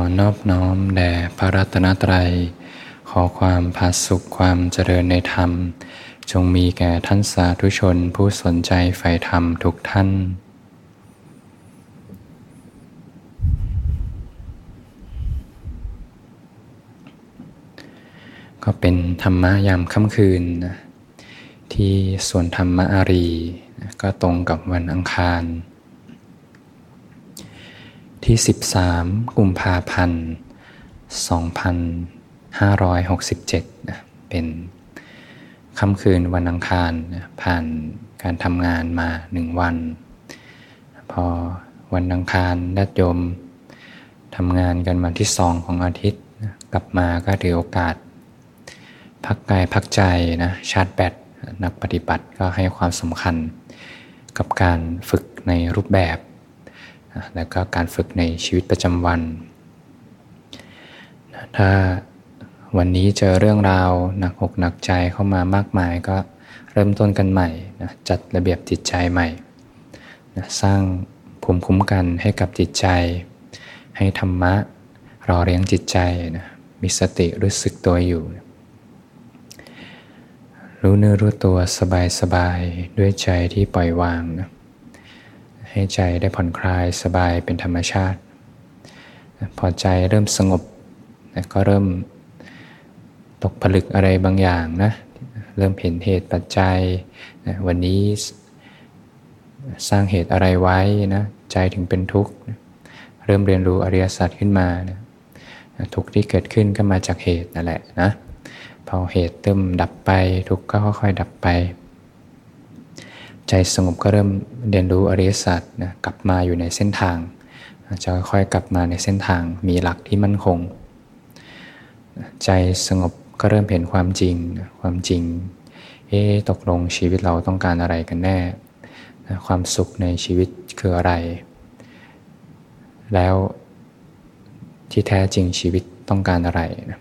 อนอบน้อมแด่พระรัตนตรัย ขอความผาสุขความเจริญในธรรม จงมีแก่ท่านสาธุชนผู้สนใจใฝ่ธรรมทุกท่านก็เป็นธรรมะยามค่ำคืนนะที่ส่วนธรรมะอารี ก็ตรงกับวันอังคาร ที่ 13 กุมภาพันธ์ 2567นะเป็นค่ำคืนวันอังคารนะผ่านการทำงานมาหนึ่งวัน พอวันอังคารญาติโยมทำงานกันมาที่สองของอาทิตย์นะกลับมาก็ถือโอกาส พักกายพักใจนะชาร์จแบตนักปฏิบัติก็ให้ความสำคัญกับการฝึกในรูปแบบ แล้วก็การฝึกในชีวิตประจำวัน ถ้าวันนี้เจอเรื่องราวหนักอกหนักใจเข้ามามากมายก็เริ่มต้นกันใหม่นะจัดระเบียบจิตใจใหม่นะสร้างภูมิคุ้มกันให้กับจิตใจ ให้ธรรมะรอเลี้ยงจิตใจนะมีสติรู้สึกตัวอยู่ รู้เนื้อรู้ตัวสบายสบายด้วยใจที่ปล่อยวางนะ ให้ใจได้ผ่อนคลายสบายเป็นธรรมชาติ พอใจเริ่มสงบก็เริ่มตกผลึกอะไรบางอย่างนะเริ่มเห็นเหตุปัจจัยนะวันนี้สร้างเหตุอะไรไว้นะใจถึงเป็นทุกข์นะเริ่มเรียนรู้อริยสัจขึ้นมานะทุกข์ที่เกิดขึ้นก็มาจากเหตุนั่นแหละนะพอเหตุเริ่มดับไปทุกข์ก็ค่อยๆดับไป ใจสงบก็เริ่มเรียนรู้อริยสัจนะกลับมาอยู่ในเส้นทาง จะค่อยๆกลับมาในเส้นทางมีหลักที่มั่นคง ใจสงบก็เริ่มเห็นความจริงความจริงเอ๊ตกลงชีวิตเราต้องการอะไรกันแน่ความสุขในชีวิตคืออะไร แล้วที่แท้จริงชีวิตต้องการอะไรนะ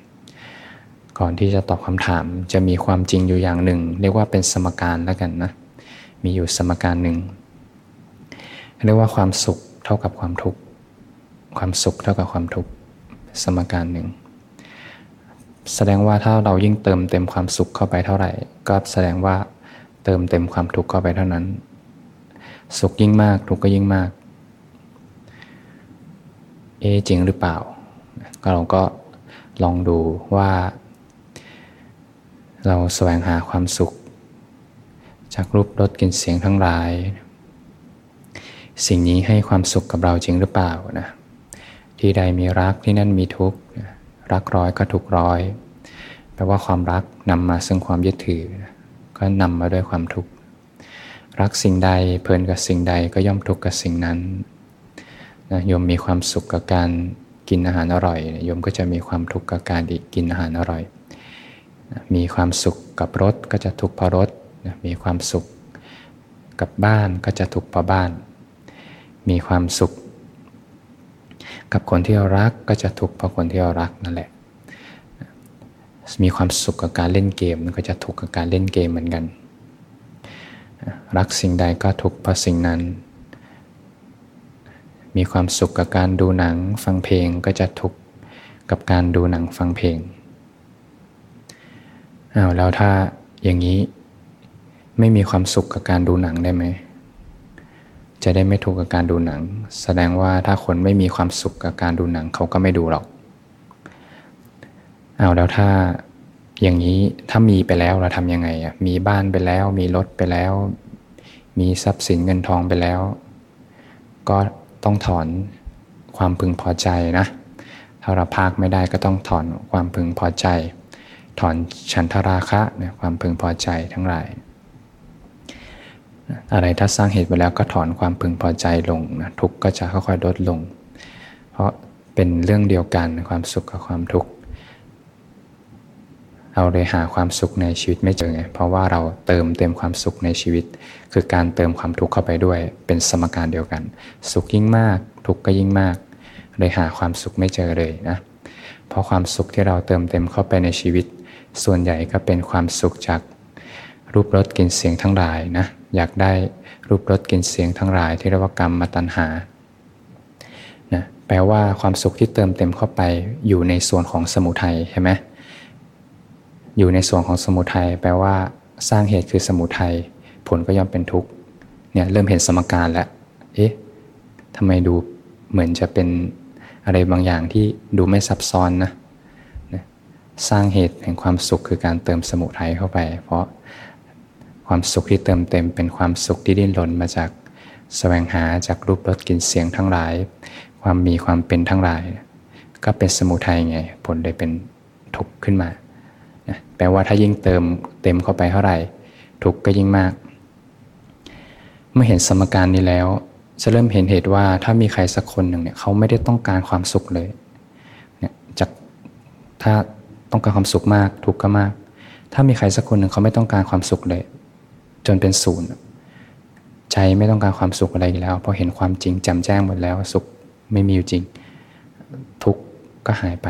ก่อนที่จะตอบคำถามจะมีความจริงอยู่อย่างหนึ่ง เรียกว่าเป็นสมการแล้วกันนะ มีอยู่สมการหนึ่งเรียกว่าความสุขเท่ากับความทุกข์ความสุขเท่ากับความทุกข์สมการหนึ่งแสดงว่าถ้าเรายิ่งเติมเต็มความสุขเข้าไปเท่าไหร่ ก็แสดงว่าเติมเต็มความทุกข์เข้าไปเท่านั้น สุขยิ่งมากทุกข์ก็ยิ่งมาก เอจริงหรือเปล่า ก็เราก็ลองดูว่า เราแสวงหาความสุข จากรูปรสกลิ่นเสียงทั้งหลาย สิ่งนี้ให้ความสุขกับเราจริงหรือเปล่านะที่ใดมีรักที่นั่นมีทุกข์รักร้อยก็ทุกร้อยแปลว่าความรักนำมาซึ่งความยึดถือ ก็นำมาด้วยความทุกข์ รักสิ่งใดเพลินกับสิ่งใดก็ย่อมทุกข์กับสิ่งนั้นนะโยมมีความสุขกับการกินอาหารอร่อยโยมก็จะมีความทุกข์กับการกินอาหารอร่อย มีความสุขกับรถก็จะทุกข์เพราะร มีความสุขกับบ้านก็จะทุกข์เพราะบ้าน มีความสุข กับคนที่เรารักก็จะทุกข์เพราะคนที่เรารักนั่นแหละ มีความสุขกับการเล่นเกมก็จะทุกข์กับการเล่นเกมเหมือนกัน รักสิ่งใดก็ทุกข์เพราะสิ่งนั้น มีความสุขกับการดูหนังฟังเพลงก็จะทุกข์กับการดูหนังฟังเพลงอ้าวแล้วถ้าอย่างนี้ ไม่มีความสุขกับการดูหนังได้ไหม จะได้ไม่ทุกข์กับการดูหนัง แสดงว่าถ้าคนไม่มีความสุขกับการดูหนังเขาก็ไม่ดูหรอก เอาแล้วถ้าอย่างนี้ถ้ามีไปแล้วเราทำยังไงอะมีบ้านไปแล้ว มีรถไปแล้ว มีทรัพย์สินเงินทองไปแล้ว ก็ต้องถอนความพึงพอใจนะถ้าเราพากไม่ได้ก็ต้องถอนความพึงพอใจ ถอนฉันทราคะนะความพึงพอใจทั้งหลาย อะไรถ้าสร้างเหตุไปแล้วก็ถอนความพึงพอใจลงนะทุกข์ก็จะค่อยๆลดลง เพราะเป็นเรื่องเดียวกันความสุขกับความทุกข์เราเลยหาความสุขในชีวิตไม่เจอไงเพราะว่าเราเติมเต็มความสุขในชีวิต คือการเติมความทุกข์เข้าไปด้วย เป็นสมการเดียวกัน สุขยิ่งมาก ทุกข์ก็ยิ่งมาก เลยหาความสุขไม่เจอเลยนะเพราะความสุขที่เราเติมเต็มเข้าไปในชีวิต ส่วนใหญ่ก็เป็นความสุขจากรูปรสกลิ่นเสียงทั้งหลายนะ อยากได้รูปรสกลิ่นเสียงทั้งหลายที่เรียกว่ากรรมมาตัณหานะแปลว่าความสุขที่เติมเต็มเข้าไปอยู่ในส่วนของสมุทัยใช่ไหมอยู่ในส่วนของสมุทัยแปลว่าสร้างเหตุคือสมุทัยผลก็ย่อมเป็นทุกข์เนี่ยเริ่มเห็นสมการแล้วเอ๊ะทำไมดูเหมือนจะเป็นอะไรบางอย่างที่ดูไม่ซับซ้อนนะสร้างเหตุแห่งความสุขคือการเติมสมุทัยเข้าไป เพราะ ความสุขที่เติมเต็มเป็นความสุขที่ดิ้นรนมาจากแสวงหาจากรูปรสกลิ่นเสียงทั้งหลาย ความมีความเป็นทั้งหลาย ก็เป็นสมุทัยไง ผลเลยเป็นทุกข์ขึ้นมา แปลว่าถ้ายิ่งเติมเต็มเข้าไปเท่าไหร่ ทุกข์ก็ยิ่งมาก เมื่อเห็นสมการนี้แล้ว จะเริ่มเห็นเหตุว่าถ้ามีใครสักคนหนึ่งเนี่ยเขาไม่ได้ต้องการความสุขเลยเนี่ยจากถ้าต้องการความสุขมาก ทุกข์ก็มาก ถ้ามีใครสักคนหนึ่งเขาไม่ต้องการความสุขเลย จนเป็นศูนย์ใจไม่ต้องการความสุขอะไรอีกแล้วพอเห็นความจริงจำแจ้งหมดแล้วสุขไม่มีอยู่จริง ทุกข์ก็หายไป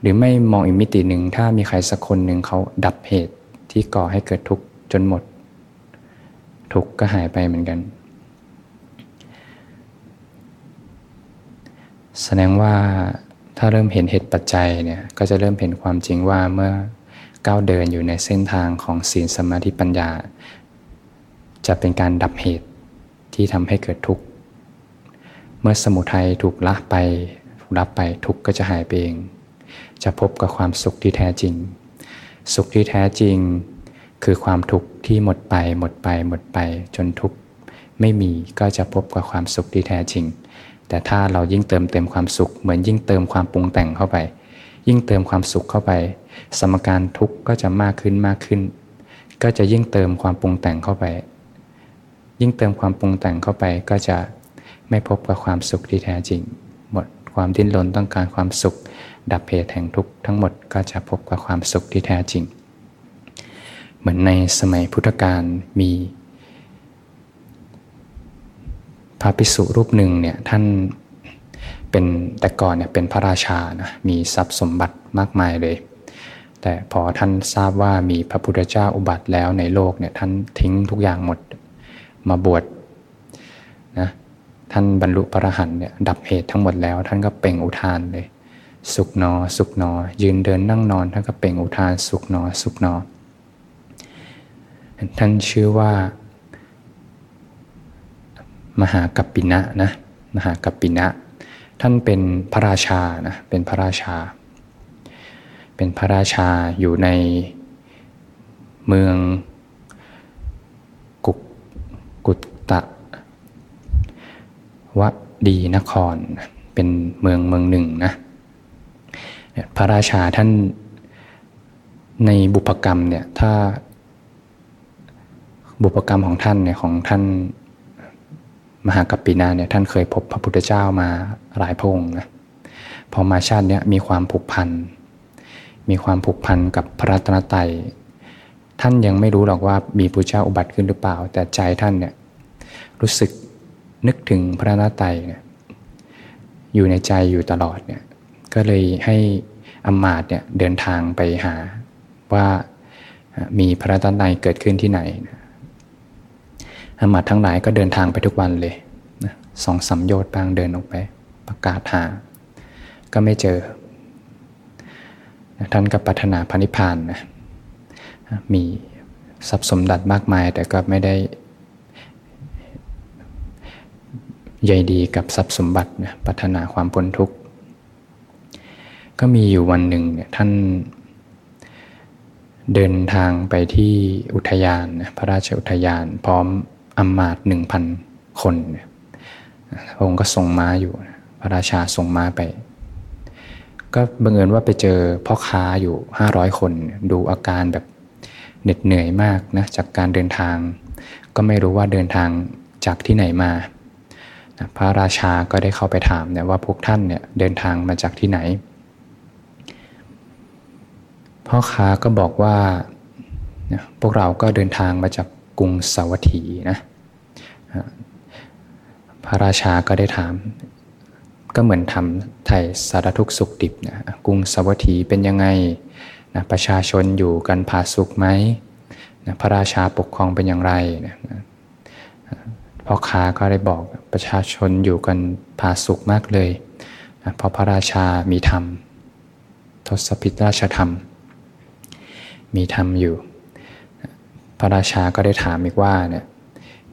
หรือไม่มองอีกมิติหนึ่งถ้ามีใครสักคนหนึ่งเขาดับเหตุที่ก่อให้เกิดทุกข์จนหมด ทุกข์ก็หายไปเหมือนกัน แสดงว่าถ้าเริ่มเห็นเหตุปัจจัยเนี่ยก็จะเริ่มเห็นความจริงว่าเมื่อ ก้าวเดินอยู่ในเส้นทางของศีลสมาธิปัญญา จะเป็นการดับเหตุที่ทำให้เกิดทุกข์ เมื่อสมุทัยถูกละไปถูกรับไปทุกข์ก็จะหายไปเอง จะพบกับความสุขที่แท้จริง สุขที่แท้จริง คือความทุกข์ที่หมดไปหมดไปหมดไปจนทุกข์ไม่มีก็จะพบกับความสุขที่แท้จริง แต่ถ้าเรายิ่งเติมเต็มความสุขเหมือนยิ่งเติมความปรุงแต่งเข้าไป ยิ่งเติมความสุขเข้าไป สมการทุกข์ก็จะมากขึ้นมากขึ้น ก็จะยิ่งเติมความปรุงแต่งเข้าไป ยิ่งเติมความปรุงแต่งเข้าไปก็จะไม่พบกับความสุขที่แท้จริง หมดความดิ้นรนต้องการความสุข ดับเหตุแห่งทุกข์ทั้งหมดก็จะพบกับความสุขที่แท้จริง เหมือนในสมัยพุทธกาลมีพระภิกษุรูปหนึ่งเนี่ยท่านเป็นแต่ก่อนเนี่ยเป็นพระราชานะมีทรัพย์สมบัติมากมายเลย แต่พอท่านทราบว่ามีพระพุทธเจ้าอุบัติแล้วในโลกเนี่ยท่านทิ้งทุกอย่างหมดมาบวชนะท่านบรรลุพระรหันเนี่ยดับเหตุทั้งหมดแล้ว ท่านก็เป่งอุทานเลย สุขนอ สุขนอ ยืนเดินนั่งนอน ท่านก็เป่งอุทาน สุขนอ สุขนอ ท่านชื่อว่า มหากัปปินะนะมหากัปปินะ ท่านเป็นพระราชานะเป็นพระราชา เป็นพระราชาอยู่ในเมืองกุกกุตตะวดีนคร เป็นเมืองเมืองหนึ่งนะพระราชาท่านในบุพกรรมเนี่ยถ้าบุพกรรมของท่านเนี่ยของท่านมหากัปปินาเนี่ยท่านเคยพบพระพุทธเจ้ามาหลายพระองค์นะพอมาชาติเนี้ยมีความผูกพัน มีความผูกพันกับพระรัตนตรัยท่านยังไม่รู้หรอกว่ามีพระเจ้าอุบัติขึ้นหรือเปล่า แต่ใจท่านเนี่ยรู้สึกนึกถึงพระรัตนตรัยเนี่ยอยู่ในใจอยู่ตลอดเนี่ยก็เลยให้อมาตเนี่ยเดินทางไปหาว่ามีพระรัตนตรัยเกิดขึ้นที่ไหนนะอมาตทั้งหลายก็เดินทางไปทุกวันเลยสองสัมโยชน์บางเดินออกไป ประกาศหา ก็ไม่เจอ ท่านก็ปรารถนาพระนิพพานนะมีทรัพย์สมบัติมากมาย แต่ก็ไม่ได้ใยดีกับทรัพย์สมบัตินะปรารถนาความพ้นทุกข์ ก็มีอยู่วันหนึ่งเนี่ยท่านเดินทางไปที่อุทยานนะพระราชอุทยาน พร้อมอำมาตย์หนึ่งพันคนพระองค์ก็ส่งม้าอยู่ พระราชาส่งม้าไป ก็บังเอิญว่าไปเจอพ่อค้าอยู่ห้าร้อยคน ดูอาการแบบเหน็ดเหนื่อยมากนะจากการเดินทาง ก็ไม่รู้ว่าเดินทางจากที่ไหนมาพระราชาก็ได้เข้าไปถามเนี่ยว่าพวกท่านเนี่ยเดินทางมาจากที่ไหน พ่อค้าก็บอกว่าพวกเราก็เดินทางมาจากกรุงสาวัตถีนะพระราชาก็ได้ถาม ก็เหมือนทำไทยสารทุกสุขดิบนะกรุงสวัตถีเป็นยังไงนะประชาชนอยู่กันผาสุขไหมนะพระราชาปกครองเป็นอย่างไรนะพ่อค้าก็ได้บอกประชาชนอยู่กันผาสุขมากเลยนะเพราะพระราชามีธรรม ทศพิธราชธรรม มีธรรมอยู่ พระราชาก็ได้ถามอีกว่าเนี่ย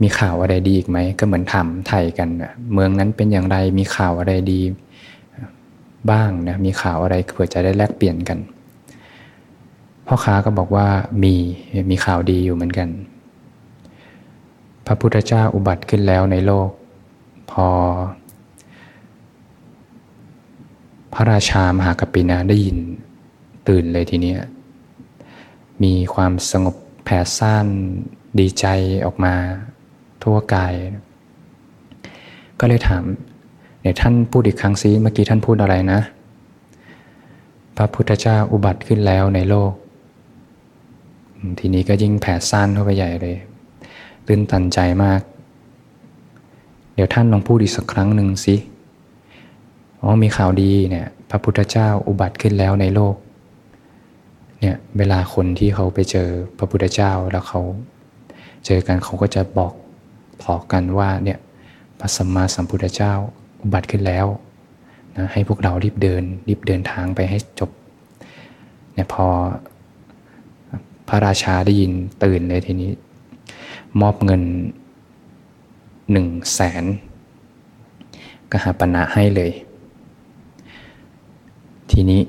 มีข่าวอะไรดีอีกไหมก็เหมือนถามไทยกัน เมืองนั้นเป็นอย่างไรมีข่าวอะไรดีบ้างนะมีข่าวอะไรเผื่อจะได้แลกเปลี่ยนกัน พ่อค้าก็บอกว่ามีมีข่าวดีอยู่เหมือนกัน พระพุทธเจ้าอุบัติขึ้นแล้วในโลก พอ พระราชามหากปินาได้ยินตื่นเลยทีเนี้ยมีความสงบแผ่ซ่านดีใจออกมา ทั่วกาย ก็เลยถามเนี่ยท่านพูดอีกครั้งซิเมื่อกี้ท่านพูดอะไรนะ พระพุทธเจ้าอุบัติขึ้นแล้วในโลก ทีนี้ก็ยิ่งแผ่ซ่านเข้าไปใหญ่เลยตื่นตันใจมาก เดี๋ยวท่านลองพูดอีกสักครั้งหนึ่งสิอ๋อมีข่าวดีเนี่ย พระพุทธเจ้าอุบัติขึ้นแล้วในโลกเนี่ยเวลาคนที่เขาไปเจอพระพุทธเจ้าแล้วเขาเจอกันเขาก็จะบอก บอกกันว่าเนี่ยพระสัมมาสัมพุทธเจ้าอุบัติขึ้นแล้วนะให้พวกเรารีบเดินรีบเดินทางไปให้จบเนี่ยพอพระราชาได้ยินตื่นเลยทีนี้ มอบเงินหนึ่งแสนกหาปณะให้เลย ทีนี้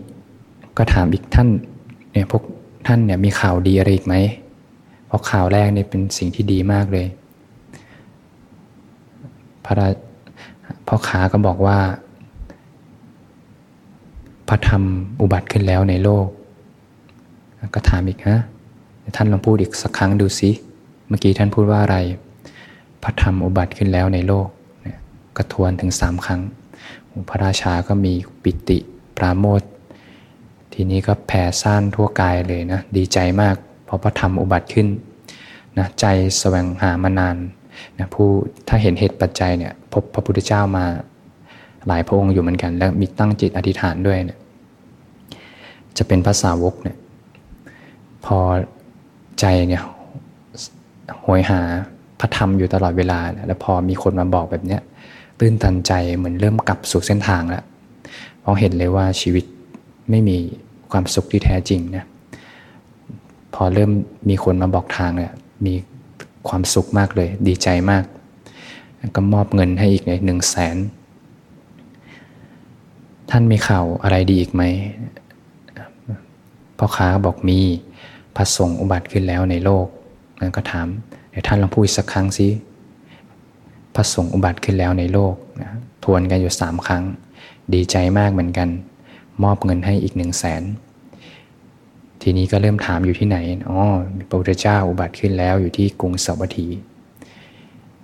ก็ถามอีกท่านเนี่ยพวกท่านเนี่ยมีข่าวดีอะไรอีกไหมเพราะข่าวแรกเนี่ยเป็นสิ่งที่ดีมากเลย ระราพ่อค้าก็บอกว่า พระธรรมอุบัติขึ้นแล้วในโลก ก็ถามอีกฮะท่านลองพูดอีกสักครั้งดูสิเมื่อกี้ท่านพูดว่าอะไร พระธรรมอุบัติขึ้นแล้วในโลกเนี่ยก็ทวนถึงสามครั้ง พระราชาก็มีปิติปราโมททีนี้ก็แผ่ซ่านทั่วกายเลยนะ ดีใจมากเพราะพระธรรมอุบัติขึ้นนะใจแสวงหามานาน นะผู้ถ้าเห็นเหตุปัจจัยเนี่ยพบพระพุทธเจ้ามาหลายพระองค์อยู่เหมือนกัน แล้วมีตั้งจิตอธิษฐานด้วยเนี่ยจะเป็นภาษาวกเนี่ยพอใจเนี่ยหวยหาพระธรรมอยู่ตลอดเวลา แล้วพอมีคนมาบอกแบบเนี้ยตื้นตันใจเหมือนเริ่มกลับสู่เส้นทางแล้วเพราะเห็นเลยว่าชีวิตไม่มีความสุขที่แท้จริงนะพอเริ่มมีคนมาบอกทางเนี่ยมี ความสุขมากเลย ดีใจมาก ก็มอบเงินให้อีกหนึ่งแสนท่านมีข่าวอะไรดีอีกไหมพ่อค้าบอกมีพระสงฆ์อุบัติขึ้นแล้วในโลกนั้นก็ถามเดี๋ยวท่านลองพูดสักครั้งสิพระสงฆ์อุบัติขึ้นแล้วในโลกนะทวนกันอยู่สามครั้ง ดีใจมากเหมือนกัน มอบเงินให้อีกหนึ่งแสน ทีนี้ก็เริ่มถามอยู่ที่ไหน อ๋อ พระพุทธเจ้าอุบัติขึ้นแล้วอยู่ที่กรุงสวัสดี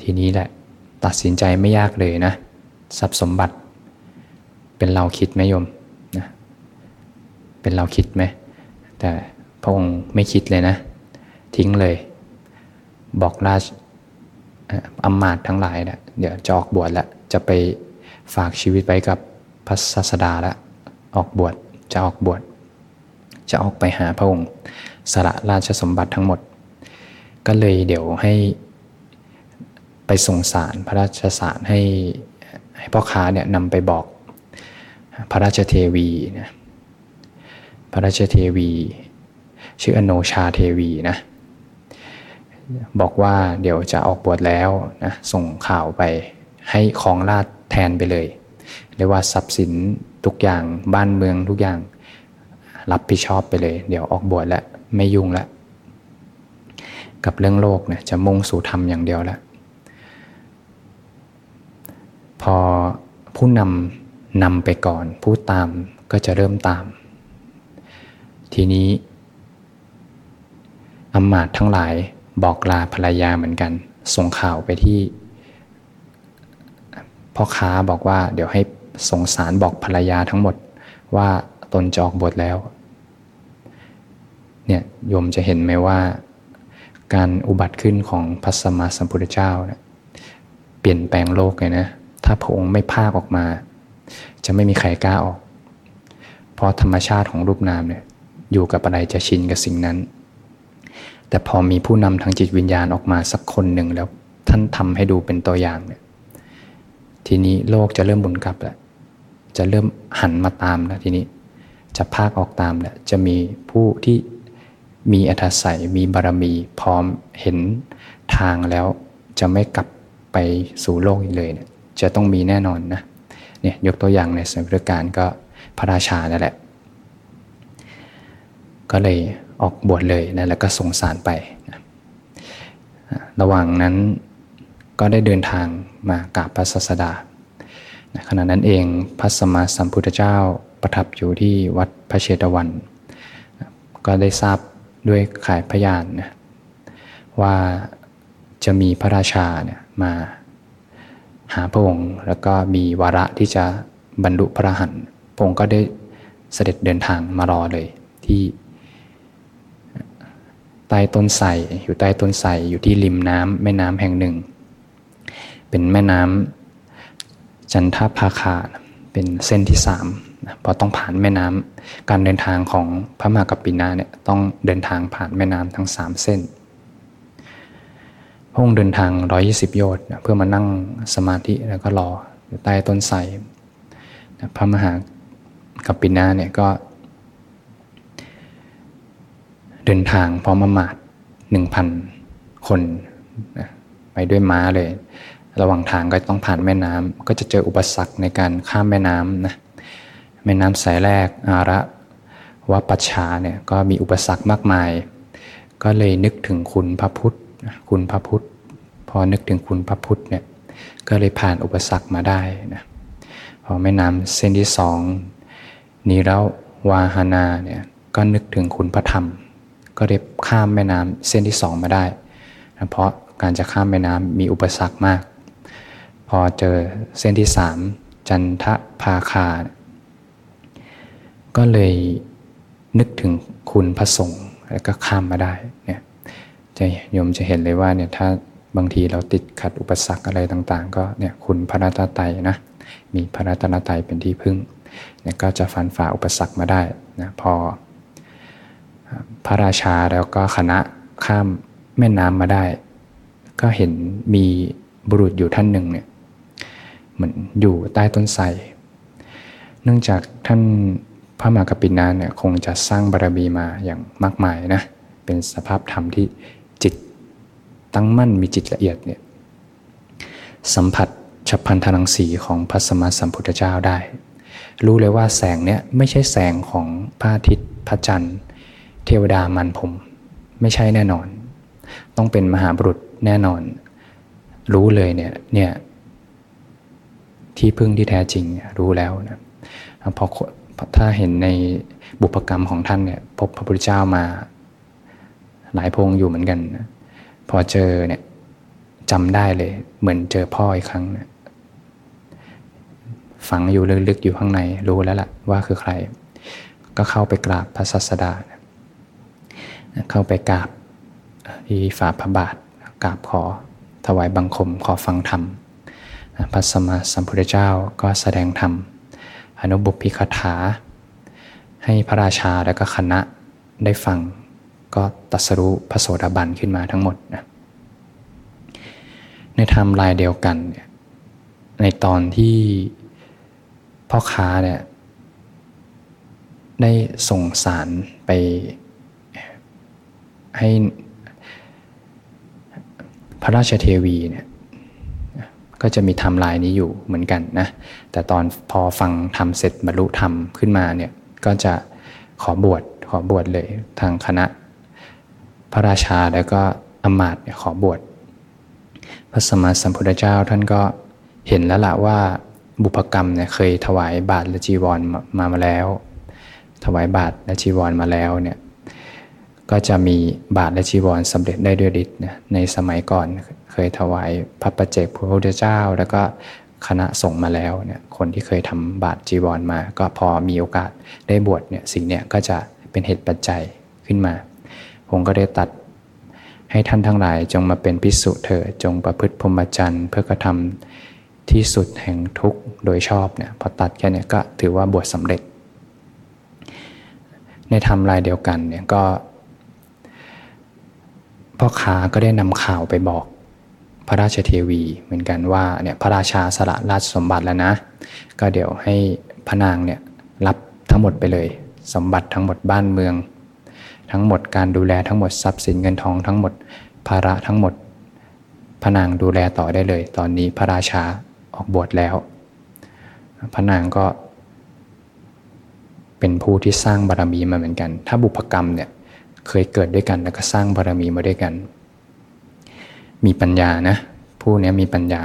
ทีนี้แหละตัดสินใจไม่ยากเลยนะ ทรัพย์สมบัติ เป็นเราคิดไหมโยมนะ เป็นเราคิดไหม แต่พระองค์ไม่คิดเลยนะ ทิ้งเลย บอกราชอำมาตย์ทั้งหลายนะเดี๋ยวจะออกบวชแล้ว จะไปฝากชีวิตไปกับพระศาสดาแล้ว ออกบวช จะออกบวช จะออกไปหาพระองค์สละราชสมบัติทั้งหมด ก็เลยเดี๋ยวให้ไปส่งสารพระราชสารให้ให้พ่อค้าเนี่ยนำไปบอกพระราชเทวีนะพระราชเทวี ชื่ออโนชาเทวีนะบอกว่าเดี๋ยวจะออกบวชแล้วนะส่งข่าวไปให้ของราชแทนไปเลยเรียกว่าทรัพย์สินทุกอย่างบ้านเมืองทุกอย่าง รับผิดชอบไปเลย เดี๋ยวออกบวชแล้วไม่ยุ่งแล้วกับเรื่องโลกเนี่ยจะมุ่งสู่ธรรมอย่างเดียวแล้วพอผู้นำนำไปก่อน ผู้ตามก็จะเริ่มตาม ทีนี้อำมาตย์ทั้งหลายบอกลาภรรยาเหมือนกัน ส่งข่าวไปที่พ่อค้าบอกว่าเดี๋ยวให้ส่งสารบอกภรรยาทั้งหมดว่าตนจะออกบทแล้ว เนี่ยโยมจะเห็นไหมว่าการอุบัติขึ้นของพระสัมมาสัมพุทธเจ้าเนี่ยเปลี่ยนแปลงโลกเลยนะถ้าพระองค์ไม่ภาคออกมา จะไม่มีใครกล้าออก เพราะธรรมชาติของรูปนามเนี่ยอยู่กับอะไรจะชินกับสิ่งนั้น แต่พอมีผู้นำทางจิตวิญญาณออกมาสักคนหนึ่งแล้วถ้านทำให้ดูเป็นตัวอย่างเนี่ยทีนี้โลกจะเริ่มหมุนกลับแล้วจะเริ่มหันมาตามแล้วทีนี้จะภาคออกตามแล้วจะมีผู้ที่ มีอัธศัยมีบารมีพร้อมเห็นทางแล้วจะไม่กลับไปสู่โลกอีกเลยเนี่ยจะต้องมีแน่นอนนะเนี่ยยกตัวอย่างในสมัยพุทธกาลก็พระราชานั่นแหละ ก็เลยออกบวชเลยนะแล้วก็ส่งสารไปนะระหว่างนั้นก็ได้เดินทางมากราบพระศาสดาขณะนั้นเองพระสมมาสัมพุทธเจ้าประทับอยู่ที่วัดพระเชตวัน ก็ได้ทราบ ด้วยขายพยานนะว่าจะมีพระราชาเนี่ยมาหาพระองค์แล้วก็มีวาระที่จะบรรลุพระหันพระองค์ก็ได้เสด็จเดินทางมารอเลยที่ใต้ต้นไทรอยู่ใต้ต้นไทรอยู่ที่ริมน้ำแม่น้ำแห่งหนึ่ง เป็นแม่น้ำจันทภาคาเป็นเส้นที่สาม เพราะต้องผ่านแม่น้ำการเดินทางของพระมหากปินาเนี่ยต้องเดินทางผ่านแม่น้ำทั้งสามเส้นพระองค์เดินทาง 120 โยชน์เพื่อมานั่งสมาธิแล้วก็รออยู่ใต้ต้นไทรพระมหากัปปินาเนี่ยก็ เดินทางพร้อมมาดหนึ่งพันคนไปด้วยม้าเลย ระหว่างทางก็ต้องผ่านแม่น้ำก็จะเจออุปสรรคในการข้ามแม่น้ำนะ แม่น้ำสายแรกอาระวัปชาเนี่ยก็มีอุปสรรคมากมาย ก็เลยนึกถึงคุณพระพุทธคุณพระพุทธ พอนึกถึงคุณพระพุทธเนี่ยก็เลยผ่านอุปสรรคมาได้นะพอแม่น้ำเส้นที่สองนีราวาหานาเนี่ยก็นึกถึงคุณพระธรรม ก็เรียบข้ามแม่น้ำเส้นที่สองมาได้นะเพราะการจะข้ามแม่น้ำมีอุปสรรคมาก พอเจอเส้นที่สามจันทภาคา ก็เลยนึกถึงคุณพระสงฆ์แล้วก็ข้ามมาได้เนี่ยจะโยมจะเห็นเลยว่าเนี่ยถ้าบางทีเราติดขัดอุปสรรคอะไรต่างๆ ก็เนี่ยคุณพระรัตนตรัยนะมีพระรัตนตรัยเป็นที่พึ่งเนี่ยก็จะฟันฝ่าอุปสรรคมาได้นะพอพระราชาแล้วก็คณะข้ามแม่น้ำมาได้ ก็เห็นมีบุรุษอยู่ท่านหนึ่งเนี่ยเหมือนอยู่ใต้ต้นไทรเนื่องจากท่าน พระมหากปินานเนี่ยคงจะสร้างบารมีมาอย่างมากมายนะเป็นสภาพธรรมที่จิตตั้งมั่นมีจิตละเอียดเนี่ยสัมผัสฉับพันธนังสีของพระสมมาสัมพุทธเจ้าได้ รู้เลยว่าแสงเนี่ยไม่ใช่แสงของพระอาทิตย์พระจันทร์ เทวดามันผม ไม่ใช่แน่นอน ต้องเป็นมหาบุรุษแน่นอน รู้เลยเนี่ยเนี่ยที่พึ่งที่แท้จริงรู้แล้วนะพอ ถ้าเห็นในบุพกรรมของท่านเนี่ยพบพระพุทธเจ้ามาหลายพงอยู่เหมือนกัน พอเจอเนี่ยจำได้เลย เหมือนเจอพ่ออีกครั้งนะฝังอยู่ลึกๆอยู่ข้างในรู้แล้วล่ะว่าคือใคร ก็เข้าไปกราบพระศาสดา เข้าไปกราบที่ฝ่าพระบาทกราบขอถวายบังคมขอฟังธรรมพระสมมาสัมพุทธเจ้าก็แสดงธรรม อนุบุพิคถา ให้พระราชาและก็คณะได้ฟัง ก็ตัสรู้พระโสดาบันขึ้นมาทั้งหมดนะในไทม์ไลน์เดียวกันเนี่ยในตอนที่พ่อค้าเนี่ยได้ส่งสารไปให้พระราชเทวีเนี่ย ก็จะมีทำลายนี้อยู่เหมือนกันนะแต่ตอนพอฟังทำเสร็จบรรลุธรรมขึ้นมาเนี่ยก็จะขอบวชขอบวชเลยทางคณะ พระราชาแล้วก็อมาตย์ขอบวชพระสมมาสัมพุทธเจ้าท่านก็เห็นแล้วละว่าบุพกรรมเนี่ยเคยถวายบาตรและจีวรมามาแล้ว ถวายบาตรและจีวรมาแล้วเนี่ย ก็จะมีบาตรและจีวรสำเร็จได้ด้วยฤทธิ์ในสมัยก่อนเคยถวายพระประเจกพระพุทธเจ้า แล้วก็คณะส่งมาแล้วเนี่ยคนที่เคยทำบาตรจีวรมา ก็พอมีโอกาสได้บวชเนี่ยสิ่งเนี้ยก็จะเป็นเหตุปัจจัยขึ้นมาผมก็ได้ตัดให้ท่านทั้งหลายจงมาเป็นพิสุเถิดจงประพฤติพรหมจรรย์เพื่อกระทำที่สุดแห่งทุกข์โดยชอบเนี่ยพอตัดแค่นี้ก็ถือว่าบวชสำเร็จ ในทำลายเดียวกันเนี่ยก็ พ่อค้าก็ได้นำข่าวไปบอก พระราชเทวีเหมือนกันว่าเนี่ยพระราชาสละราชสมบัติแล้วนะ ก็เดี๋ยวให้พระนางเนี่ยรับทั้งหมดไปเลย สมบัติทั้งหมดบ้านเมือง ทั้งหมดการดูแลทั้งหมดทรัพย์สินเงินทองทั้งหมดภาระทั้งหมดพระนางดูแลต่อได้เลย ตอนนี้พระราชาออกบวชแล้วพระนางก็เป็นผู้ที่สร้างบารมีมาเหมือนกัน ถ้าบุพกรรมเนี่ย เคยเกิดด้วยกันแล้วก็สร้างบารมีมาด้วยกัน มีปัญญานะผู้นี้มีปัญญา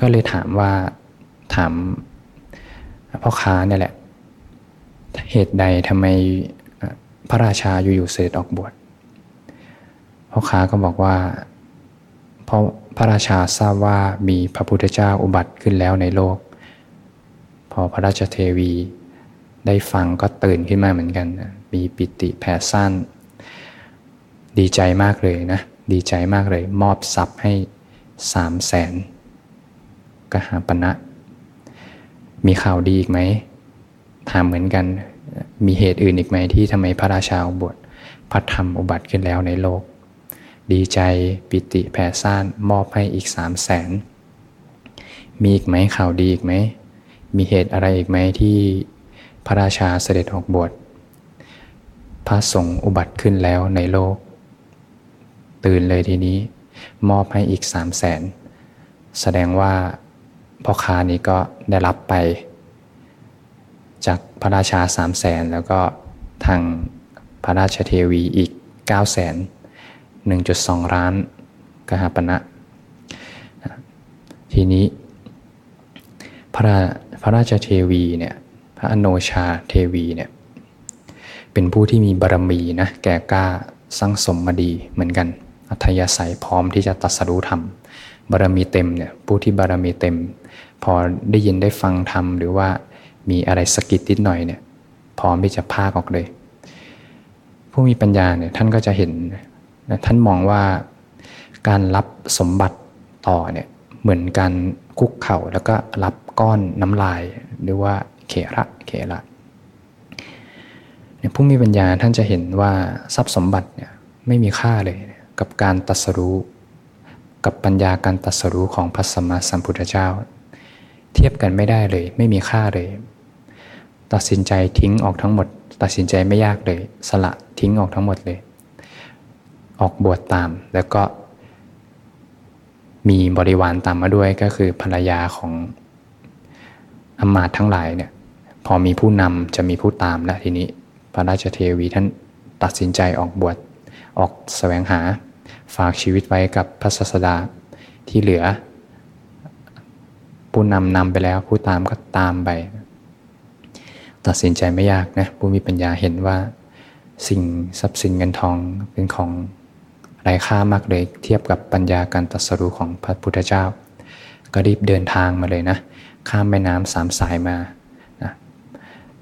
ก็เลยถามว่าถามพ่อค้าเนี่ยแหละ เหตุใดทำไมพระราชาอยู่ๆเสด็จออกบวชพ่อค้าก็บอกว่าเพราะพระราชาทราบว่ามีพระพุทธเจ้าอุบัติขึ้นแล้วในโลก พอพระราชเทวีได้ฟังก็ตื่นขึ้นมาเหมือนกัน มีปิติแผ่สั้นดีใจมากเลยนะ ดีใจมากเลย มอบทรัพย์ให้สามแสนกหาปณะมีข่าวดีอีกไหม ถามเหมือนกัน มีเหตุอื่นอีกไหมที่ทำไมพระราชาบวชพระธรรมอุบัติขึ้นแล้วในโลก ดีใจปิติแผ่ซ่านมอบให้อีกสามแสนมีอีกไหมข่าวดีอีกไหม มีเหตุอะไรอีกไหมที่พระราชาเสด็จออกบวช พระสงฆ์อุบัติขึ้นแล้วในโลก ตื่นเลยทีนี้ มอบให้อีกสามแสนแสดงว่าพ่อค้านี้ก็ได้รับไป จากพระราชาสามแสนแล้วก็ทางพระราชเทวีอีก9ก้าแสนหนึ่งจุดสองล้านกหาปณะทีนี้ พระพระราชเทวีเนี่ยพระอโนชาเทวีเนี่ย เป็นผู้ที่มีบารมีนะแก่กล้าสร้างสมมาดีเหมือนกัน อัธยาศัยพร้อมที่จะตัดสรู้ธรรมบารมีเต็มเนี่ยผู้ที่บารมีเต็ม พอได้ยินได้ฟังธรรมหรือว่ามีอะไรสกิดนิดหน่อยเนี่ยพร้อมที่จะพากออกเลย ผู้มีปัญญาเนี่ยท่านก็จะเห็นท่านมองว่าการรับสมบัติต่อเนี่ยเหมือนการคุกเข่าแล้วก็รับก้อนน้ำลาย หรือว่าเขระเขระ ผู้มีปัญญาท่านจะเห็นว่าทรัพย์สมบัติเนี่ยไม่มีค่าเลยกับการตัสรู้ กับปัญญาการตัสรู้ของพระสัมมาสัมพุทธเจ้า เทียบกันไม่ได้เลย ไม่มีค่าเลย ตัดสินใจทิ้งออกทั้งหมด ตัดสินใจไม่ยากเลย สละทิ้งออกทั้งหมดเลย ออกบวชตามแล้วก็ มีบริวารตามมาด้วยก็คือภรรยาของอมาตทั้งหลายเนี่ยพอมีผู้นำจะมีผู้ตามแล้วทีนี้ พระราชเทวีท่านตัดสินใจออกบวชออกแสวงหาฝากชีวิตไว้กับพระศาสดาที่เหลือ ผู้นำนำไปแล้วผู้ตามก็ตามไป ตัดสินใจไม่ยากนะผู้มีปัญญาเห็นว่า สิ่งทรัพย์สินเงินทองเป็นของไร้ค่ามากเลยเทียบกับปัญญาการตัดสรู้ของพระพุทธเจ้า ก็รีบเดินทางมาเลยนะ ข้ามแม่น้ำสามสายมา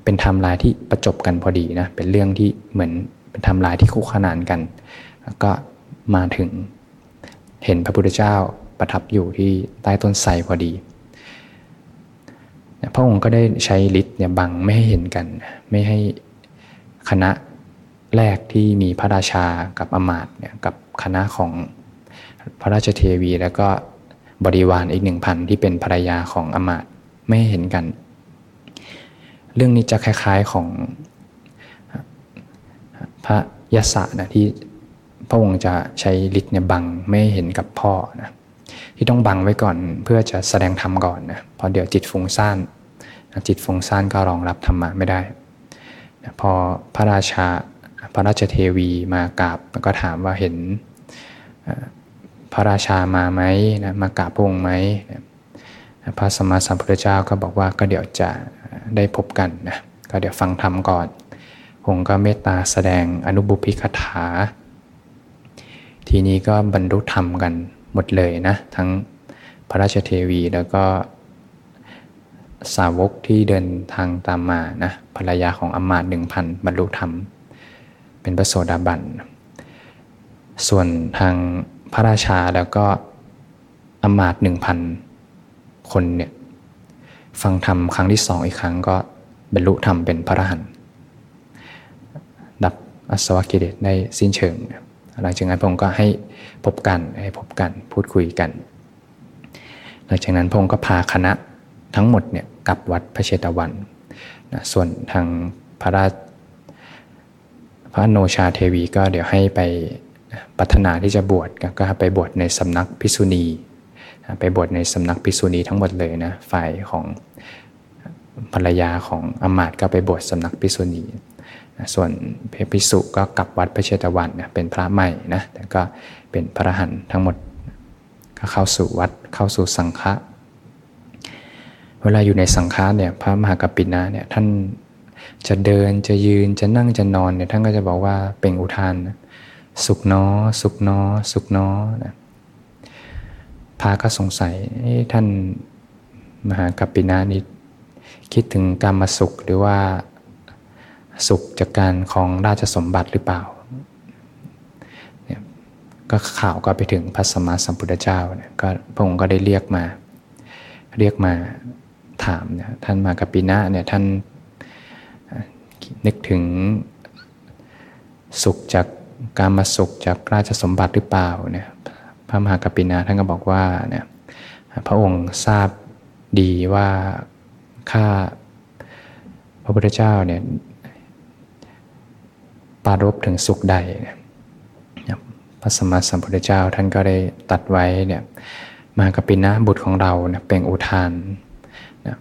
เป็นทำลายที่ประจบกันพอดีนะเป็นเรื่องที่เหมือนเป็นทำลายที่คู่ขนานกัน แล้วก็มาถึงเห็นพระพุทธเจ้าประทับอยู่ที่ใต้ต้นไทรพอดีพระองค์ก็ได้ใช้ฤทธิ์เนี่ยบังไม่ให้เห็นกัน ไม่ให้คณะแรกที่มีพระราชากับอมาตเนี่ยกับคณะของพระราชเทวี แล้วก็บริวารอีกหนึ่งพันที่เป็นภรรยาของอมาตไม่เห็นกัน เรื่องนี้จะคล้าย ๆของพระยศนะที่พระองค์จะใช้ฤทธิ์เนี่ยบังไม่เห็นกับพ่อนะที่ต้องบังไว้ก่อนเพื่อจะแสดงธรรมก่อนนะเพราะเดี๋ยวจิตฟุ้งซ่านจิตฟุ้งซ่านก็รองรับธรรมะไม่ได้พอพระราชาพระราชเทวีมากราบก็ถามว่าเห็นพระราชามาไหมนะมากราบพระองค์ไหม พระสมมาสัมพุทธเจ้าก็บอกว่าก็เดี๋ยวจะได้พบกันนะก็เดี๋ยวฟังธรรมก่อนพงก็เมตตาแสดงอนุบุพิคถา ทีนี้ก็บรรลุธรรมกันหมดเลยนะ ทั้งพระราชเทวีแล้วก็สาวกที่เดินทางตามมานะภรรยาของอมาตหนึ่งพันบรรลุธรรม เป็นพระโสดาบัน ส่วนทางพระราชาแล้วก็อมาตหนึ่งพัน คนเนี่ยฟังธรรมครั้งที่สองอีกครั้งก็บรรลุธรรมเป็นพระอรหันต์ดับอสวกิเลสได้สิ้นเชิง หลังจากนั้นพระองค์ก็ให้พบกันให้พบกันพูดคุยกัน หลังจากนั้นพระองค์ก็พาคณะทั้งหมดเนี่ยกลับวัดพระเชตวันนะส่วนทางพระราชพระโนชาเทวีก็เดี๋ยวให้ไปปัฒนาที่จะบวชก็ไปบวชในสำนักพิษุณี ไปบวชในสำนักพิษุณีทั้งหมดเลยนะฝ่ายของภรรยาของอมาตก็ไปบวชสำนักพิษุณีส่วนเพพิสุก็กลับวัดพระเชตวันนะเป็นพระใหม่นะแต่ก็เป็นพระหันทั้งหมดก็เข้าสู่วัดเข้าสู่สังฆะเวลาอยู่ในสังฆะเนี่ยพระมหากปินะเนี่ยท่านจะเดินจะยืนจะนั่งจะนอนเนี่ยท่านก็จะบอกว่าเป็นอุทานนะสุขนอสุขนอสุขนอนะ พาก็สงสัยท่านมหากัปปินานี่คิดถึงกรรมสุขหรือว่าสุขจากการของราชสมบัติหรือเปล่าเนี่ยก็ข่าวก็ไปถึงพระสมมาสัมพุทธเจ้าเนี่ยก็พระองค์ก็ได้เรียกมา เรียกมาถามเนี่ยท่านมากัปปินะเนี่ยท่านนึกถึงสุขจากการมาสุขจากราชสมบัติหรือเปล่าเนี่ยพ ระมหากปินาท่านก็บอกว่าเนี่ยพระองค์ทราบดีว่าข้าพระพุทธเจ้าเนี่ยปารบถึงสุขใดเนี่ยพระสมมาสัมพุทธเจ้าท่านก็ได้ตัดไว้เนี่ยมหากปินะบุตรของเราเนี่ยเป็นอุทานนะ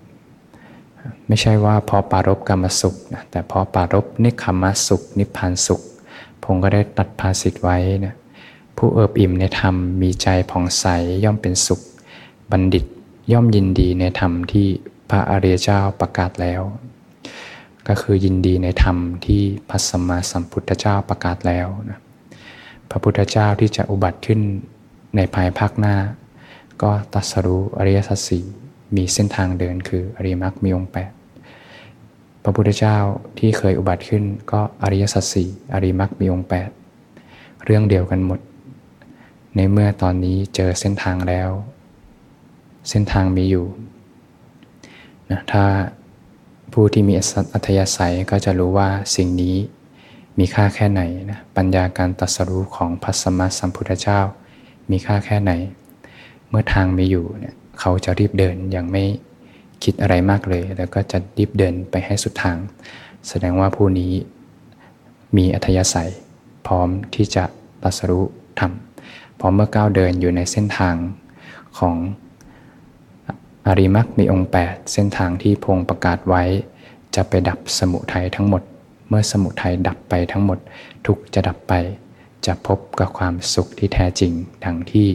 ไม่ใช่ว่าพอปารบกรรมสุขนะแต่พอปารบนิคขมสุข นิพพานสุขพงก็ได้ตัดภาสิทไว้นะ ผู้เอิบอิ่มในธรรมมีใจผ่องใสย่อมเป็นสุข บัณฑิตย่อมยินดีในธรรมที่พระอริยเจ้าประกาศแล้ว ก็คือยินดีในธรรมที่พระสัมมาสัมพุทธเจ้าประกาศแล้วนะพระพุทธเจ้าที่จะอุบัติขึ้นในภายภาคหน้า ก็ตัสรู้อริยสัจสี่มีเส้นทางเดินคืออริยมรรคมีองค์แปดพระพุทธเจ้าที่เคยอุบัติขึ้นก็อริยสัจสี่อริมักมีองค์แปดเรื่องเดียวกันหมด ในเมื่อตอนนี้เจอเส้นทางแล้ว เส้นทางมีอยู่นะถ้าผู้ที่มีอัธยาศัยก็จะรู้ว่าสิ่งนี้มีค่าแค่ไหนนะปัญญาการตัสรู้ของพระสมมาสัมพุทธเจ้า มีค่าแค่ไหน เมื่อทางมีอยู่เนี่ยเขาจะรีบเดินอย่างไม่คิดอะไรมากเลย แล้วก็จะรีบเดินไปให้สุดทาง แสดงว่าผู้นี้มีอัธยาศัย พร้อมที่จะตัสรู้ธรรม พอเมื่อก้าวเดินอยู่ในเส้นทางของอริมักมีองค์ 8 เส้นทางที่พงประกาศไว้ จะไปดับสมุทัยทั้งหมด เมื่อสมุทัยดับไปทั้งหมด ทุกจะดับไป จะพบกับความสุขที่แท้จริงดังที่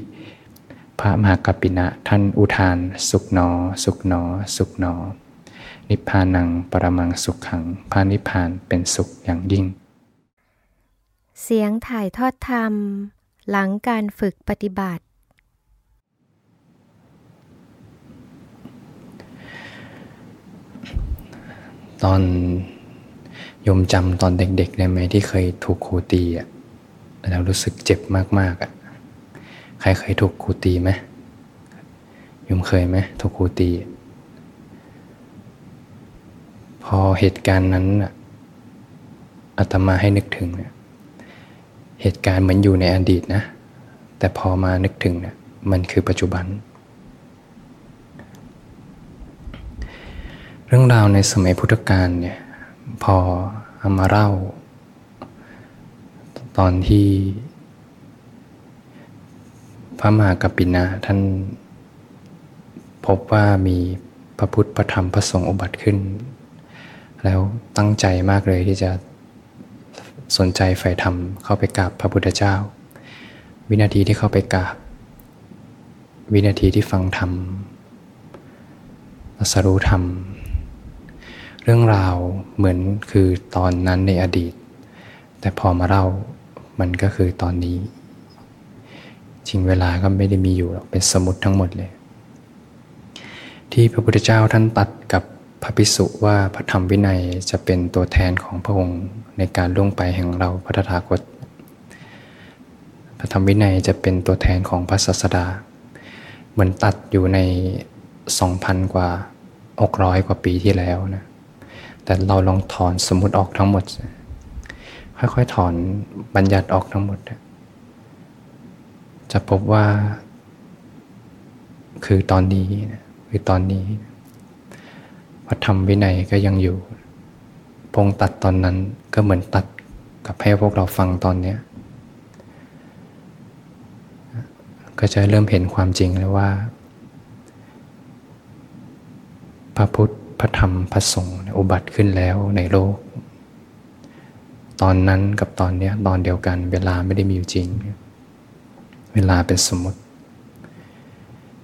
พระมหากปินะท่านอุทาน สุขนอ สุขนอ สุขนอ นิพพานังปรมังสุขขังพระนิพพานเป็นสุขอย่างยิ่ง เสียงถ่ายทอดธรรม หลังการฝึกปฏิบัติ ตอนยมจำตอนเด็กๆได้ไหมที่เคยถูกครูตีอะแล้วรู้สึกเจ็บมากๆอะใครเคยถูกครูตีไหมยมเคยไหมถูกครูตี พอเหตุการณ์นั้นอาตมาให้นึกถึงเนี่ย เหตุการณ์เหมือนอยู่ในอดีตนะ แต่พอมานึกถึงเนี่ยมันคือปัจจุบัน เรื่องราวในสมัยพุทธกาลเนี่ยพอเอามาเล่า ตอนที่พระมหากัปปินะท่านพบว่ามีพระพุทธพระธรรมพระสงฆ์อุบัติขึ้น แล้วตั้งใจมากเลยที่จะ สนใจใฝ่ธรรมเข้าไปกราบพระพุทธเจ้า วินาทีที่เข้าไปกราบ วินาทีที่ฟังธรรมสรู้ธรรม เรื่องราวเหมือนคือตอนนั้นในอดีต แต่พอมาเล่ามันก็คือตอนนี้จริงเวลาก็ไม่ได้มีอยู่หรอกเป็นสมุดทั้งหมดเลย ที่พระพุทธเจ้าท่านตัดกับ พระภิกษุว่าพระธรรมวินัยจะเป็นตัวแทนของพระองค์ในการล่วงไปแห่งเราพระธาคต พระธรรมวินัยจะเป็นตัวแทนของพระศาสดา เหมือนตัดอยู่ในสองพันกว่าอกร้อยกว่าปีที่แล้วนะ แต่เราลองถอนสมมติออกทั้งหมด ค่อยๆถอนบัญญัติออกทั้งหมด จะพบว่า คือตอนนี้คือตอนนี้ พระธรรมวินัยก็ยังอยู่พงตัดตอนนั้นก็เหมือนตัดกับให้พวกเราฟังตอนนี้ก็จะเริ่มเห็นความจริงแล้วว่า พระพุทธพระธรรมพระสงฆ์อุบัติขึ้นแล้วในโลก ตอนนั้นกับตอนนี้ตอนเดียวกัน เวลาไม่ได้มีอยู่จริง เวลาเป็นสมมติ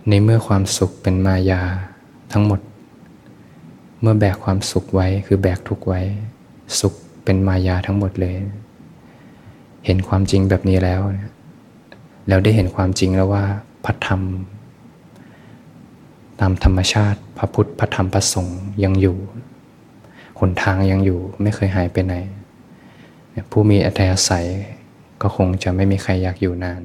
ในเมื่อความสุขเป็นมายาทั้งหมด เมื่อแบกความสุขไว้คือแบกทุกไว้ สุขเป็นมายาทั้งหมดเลย เห็นความจริงแบบนี้แล้ว แล้วได้เห็นความจริงแล้วว่าพระธรรม ตามธรรมชาติพระพุทธพระธรรมพระสงฆ์ยังอยู่หนทางยังอยู่ไม่เคยหายไปไหน ผู้มีอัธยาศัยก็คงจะไม่มีใครอยากอยู่นาน